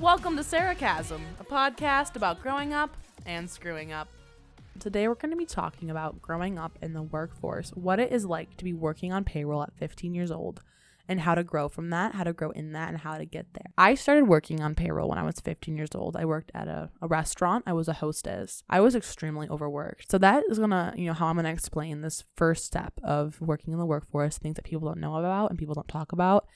Welcome to Sarcasm, a podcast about growing up and screwing up. Today we're going to be talking about growing up in the workforce, what it is like to be working on payroll at 15 years old, and how to grow from that, how to grow in that, and how to get there. I started working on payroll when I was 15 years old. I worked at a, a restaurant, I was a hostess. I was extremely overworked. So that is gonna, you know, how I'm gonna explain this first step of working in the workforce, things that people don't know about and people don't talk about.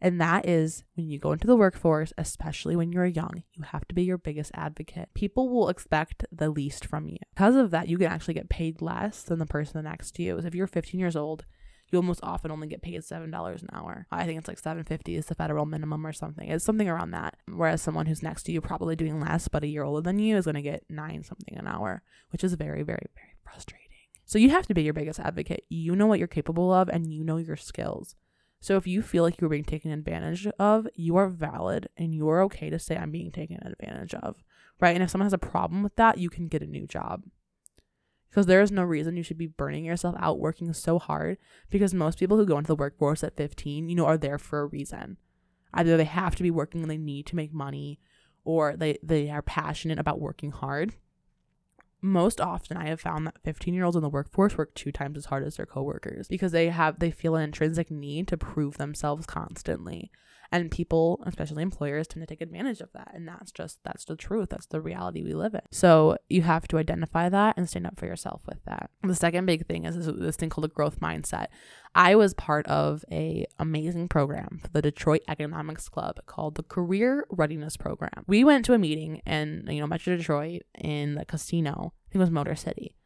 And that is when you go into the workforce, especially when you're young, you have to be your biggest advocate. People will expect the least from you. Because of that, you can actually get paid less than the person next to you. So if you're 15 years old, you almost often only get paid seven dollars an hour. I think it's like seven fifty is the federal minimum or something. It's something around that. Whereas someone who's next to you, probably doing less but a year older than you, is going to get nine something an hour, which is very, very, very frustrating. So you have to be your biggest advocate. You know what you're capable of, and you know your skills. So if you feel like you're being taken advantage of, you are valid and you are okay to say I'm being taken advantage of, right? And if someone has a problem with that, you can get a new job. Because there is no reason you should be burning yourself out working so hard because most people who go into the workforce at 15, you know, are there for a reason. Either they have to be working and they need to make money or they they are passionate about working hard most often I have found that 15 year olds in the workforce work two times as hard as their coworkers because they have they feel an intrinsic need to prove themselves constantly and people especially employers tend to take advantage of that. And that's just that's the truth. That's the reality we live in. So you have to identify that and stand up for yourself with that. The second big thing is this, thing called a growth mindset. I was part of a amazing program for the detroit economics club called the career readiness program. We went to a meeting in you know metro detroit in the casino. I think it was motor city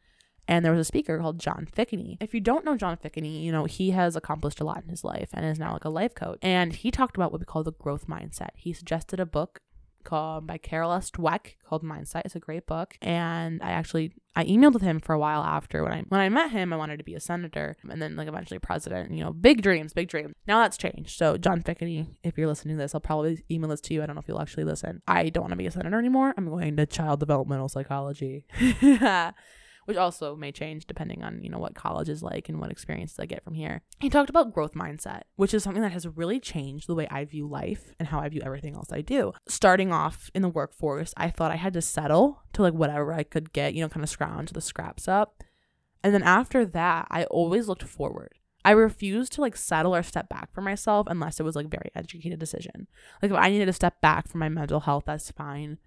and there was a speaker called John Fickney. If you don't know John Fickney, you know, he has accomplished a lot in his life and is now like a life coach. And he talked about what we call the growth mindset. He suggested a book called by Carol S. Dweck called Mindset. It's a great book. And I actually I emailed with him for a while after when I when I met him, I wanted to be a senator and then like eventually president. You know, big dreams, big dreams. Now that's changed. So John Fickney, if you're listening to this, I'll probably email this to you. I don't know if you'll actually listen. I don't want to be a senator anymore. I'm going to child developmental psychology. which also may change depending on, you know, what college is like and what experiences I get from here. He talked about growth mindset, which is something that has really changed the way I view life and how I view everything else I do. Starting off in the workforce, I thought I had to settle to like whatever I could get, you know, kind of scrounge the scraps up. And then after that, I always looked forward. I refused to like settle or step back for myself unless it was like very educated decision. Like if I needed to step back for my mental health, that's fine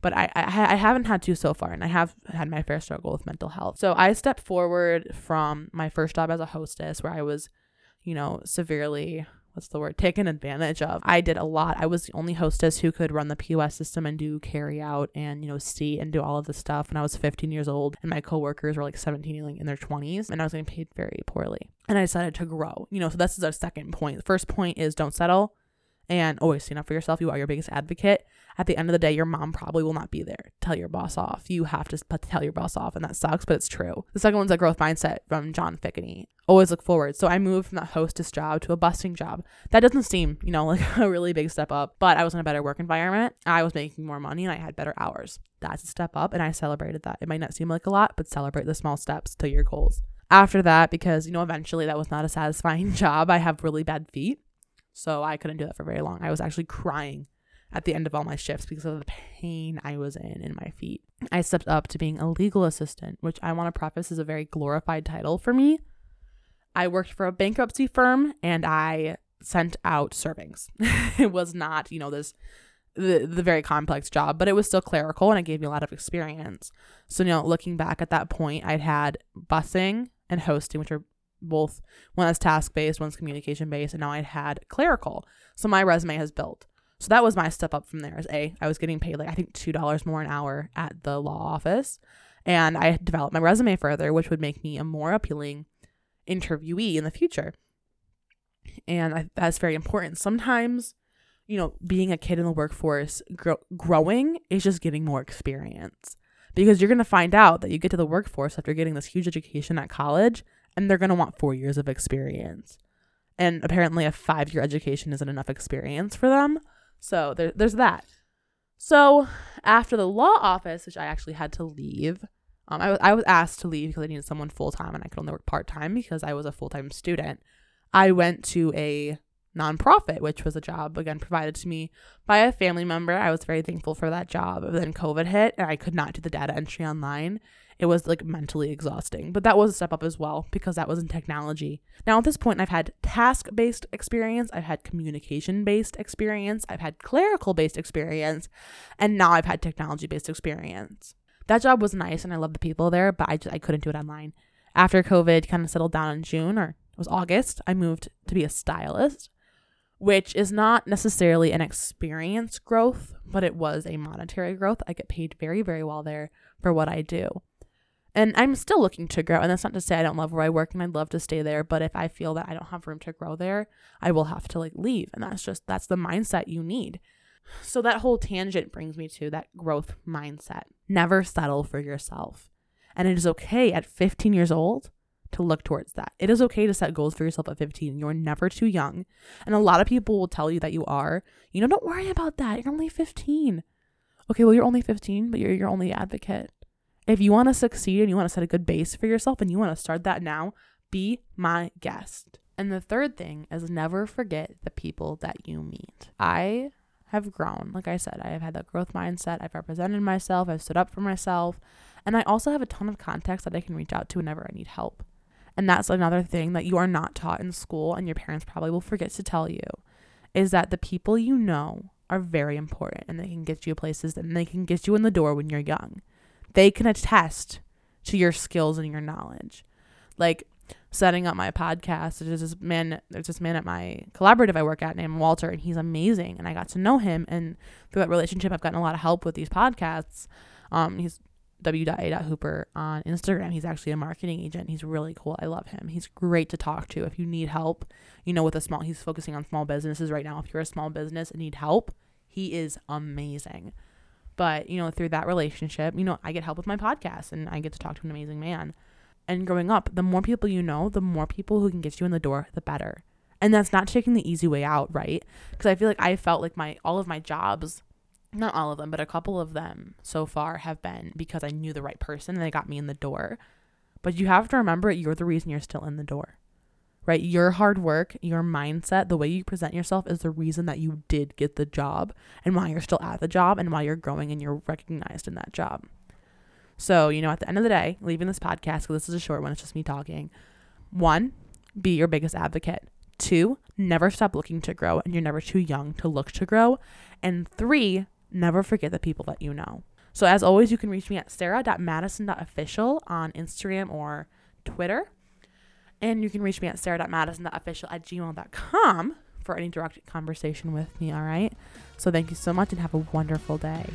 but I, I I haven't had to so far, and I have had my fair struggle with mental health. So I stepped forward from my first job as a hostess, where I was, you know, severely what's the word taken advantage of. I did a lot. I was the only hostess who could run the POS system and do carry out and you know see and do all of the stuff. When I was 15 years old, and my coworkers were like 17, like in their 20s, and I was getting paid very poorly. And I decided to grow. You know, so this is our second point. The first point is don't settle and always stand up for yourself. You are your biggest advocate. At the end of the day, your mom probably will not be there. Tell your boss off. You have to tell your boss off, and that sucks, but it's true. The second one's a growth mindset from John Fickney. Always look forward. So I moved from that hostess job to a busting job. That doesn't seem, you know, like a really big step up, but I was in a better work environment. I was making more money and I had better hours. That's a step up, and I celebrated that. It might not seem like a lot, but celebrate the small steps to your goals. After that, because, you know, eventually that was not a satisfying job, I have really bad feet. So I couldn't do that for very long. I was actually crying at the end of all my shifts because of the pain I was in in my feet. I stepped up to being a legal assistant, which I want to preface is a very glorified title for me. I worked for a bankruptcy firm and I sent out servings. it was not, you know, this the, the very complex job, but it was still clerical and it gave me a lot of experience. So, you know, looking back at that point, I'd had busing and hosting, which are both one that's task based, one's communication based, and now I had clerical. So my resume has built. So that was my step up from there. As a, I was getting paid like I think two dollars more an hour at the law office, and I developed my resume further, which would make me a more appealing interviewee in the future. And I, that's very important. Sometimes, you know, being a kid in the workforce, grow, growing is just getting more experience because you're going to find out that you get to the workforce after getting this huge education at college and they're going to want four years of experience. And apparently, a five year education isn't enough experience for them. So there, there's that. So after the law office, which I actually had to leave, um, I, was, I was asked to leave because I needed someone full time and I could only work part time because I was a full time student. I went to a nonprofit, which was a job again provided to me by a family member. I was very thankful for that job. But then COVID hit and I could not do the data entry online. It was like mentally exhausting, but that was a step up as well because that was in technology. Now, at this point, I've had task based experience, I've had communication based experience, I've had clerical based experience, and now I've had technology based experience. That job was nice and I love the people there, but I, just, I couldn't do it online. After COVID kind of settled down in June or it was August, I moved to be a stylist which is not necessarily an experience growth, but it was a monetary growth. I get paid very, very well there for what I do. And I'm still looking to grow. And that's not to say I don't love where I work and I'd love to stay there. But if I feel that I don't have room to grow there, I will have to like leave. And that's just, that's the mindset you need. So that whole tangent brings me to that growth mindset. Never settle for yourself. And it is okay at 15 years old to look towards that. It is okay to set goals for yourself at 15. You're never too young. And a lot of people will tell you that you are. You know, don't worry about that. You're only 15. Okay, well, you're only 15, but you're your only advocate. If you want to succeed and you want to set a good base for yourself and you want to start that now, be my guest. And the third thing is never forget the people that you meet. I have grown. Like I said, I have had that growth mindset. I've represented myself. I've stood up for myself. And I also have a ton of contacts that I can reach out to whenever I need help. And that's another thing that you are not taught in school, and your parents probably will forget to tell you is that the people you know are very important and they can get you places and they can get you in the door when you're young. They can attest to your skills and your knowledge. Like setting up my podcast, there's this man there's this man at my collaborative I work at named Walter and he's amazing and I got to know him and through that relationship I've gotten a lot of help with these podcasts. Um he's w.a.hooper on Instagram. He's actually a marketing agent. He's really cool. I love him. He's great to talk to if you need help. You know, with a small, he's focusing on small businesses right now. If you're a small business and need help, he is amazing. But, you know, through that relationship, you know, I get help with my podcast and I get to talk to an amazing man. And growing up, the more people you know, the more people who can get you in the door, the better. And that's not taking the easy way out, right? Because I feel like I felt like my all of my jobs not all of them, but a couple of them so far have been because I knew the right person and they got me in the door. But you have to remember you're the reason you're still in the door, right? Your hard work, your mindset, the way you present yourself is the reason that you did get the job and why you're still at the job and why you're growing and you're recognized in that job. So, you know, at the end of the day, leaving this podcast, because this is a short one, it's just me talking. One, be your biggest advocate. Two, never stop looking to grow and you're never too young to look to grow. And three, never forget the people that you know. So, as always, you can reach me at sarah.madison.official on Instagram or Twitter. And you can reach me at sarah.madison.official at gmail.com for any direct conversation with me, all right? So, thank you so much and have a wonderful day.